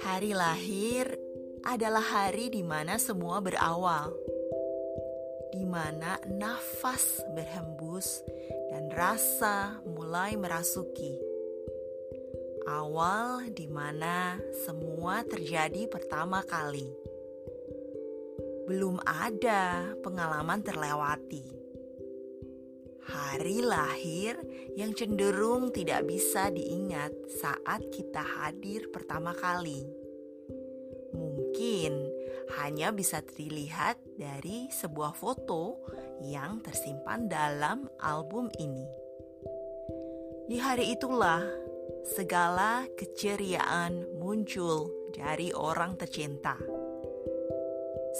Hari lahir adalah hari di mana semua berawal, di mana nafas berhembus dan rasa mulai merasuki. Awal di mana semua terjadi pertama kali. Belum ada pengalaman terlewati. Hari lahir yang cenderung tidak bisa diingat saat kita hadir pertama kali mungkin hanya bisa dilihat dari sebuah foto yang tersimpan dalam album ini. Di hari itulah segala keceriaan muncul dari orang tercinta.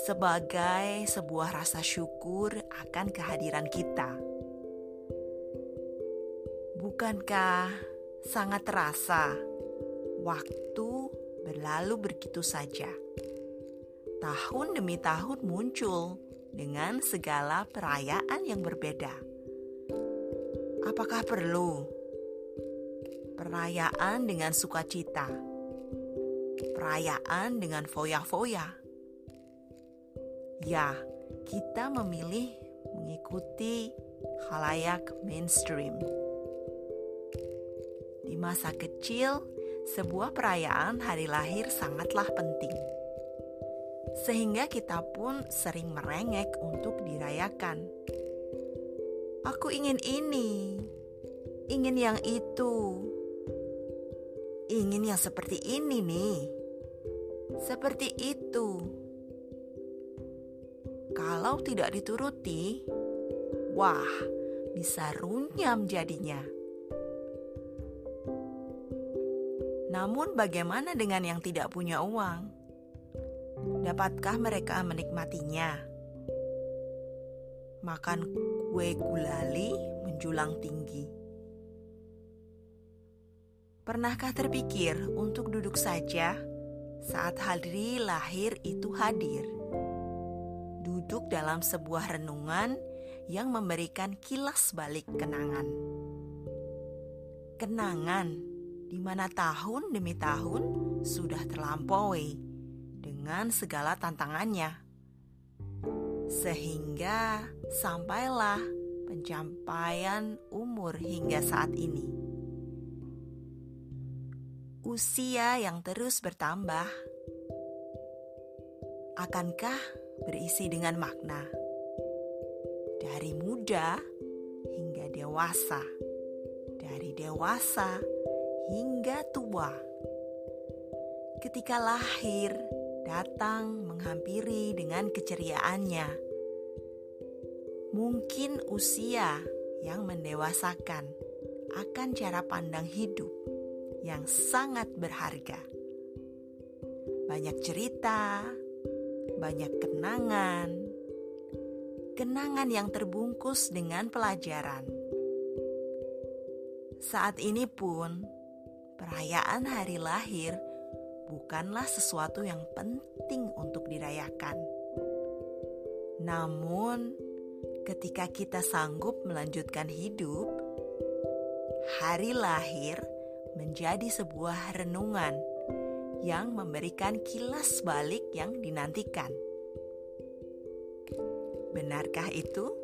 Sebagai sebuah rasa syukur akan kehadiran kita. Bukankah sangat terasa waktu berlalu begitu saja? tahun demi tahun muncul dengan segala perayaan yang berbeda. Apakah perlu perayaan dengan sukacita? Perayaan dengan foya-foya? Ya, kita memilih mengikuti halayak mainstream. Masa kecil, sebuah perayaan hari lahir sangatlah penting sehingga kita pun sering merengek untuk dirayakan. Aku ingin ini, ingin yang itu, ingin yang seperti ini nih, seperti itu. Kalau tidak dituruti, wah, bisa runyam jadinya. Namun, bagaimana dengan yang tidak punya uang? Dapatkah mereka menikmatinya? Makan kue gulali menjulang tinggi. Pernahkah terpikir untuk duduk saja saat hari lahir itu hadir? Duduk dalam sebuah renungan yang memberikan kilas balik kenangan. Kenangan di mana tahun demi tahun sudah terlampaui dengan segala tantangannya. Sehingga sampailah pencapaian umur hingga saat ini. Usia yang terus bertambah. Akankah berisi dengan makna? Dari muda hingga dewasa. Dari dewasa hingga tua. Ketika lahir, datang menghampiri dengan keceriaannya. Mungkin usia yang mendewasakan akan cara pandang hidup yang sangat berharga. Banyak cerita, banyak kenangan, kenangan yang terbungkus dengan pelajaran. Saat ini pun, perayaan hari lahir bukanlah sesuatu yang penting untuk dirayakan. Namun, ketika kita sanggup melanjutkan hidup, hari lahir menjadi sebuah renungan yang memberikan kilas balik yang dinantikan. Benarkah itu?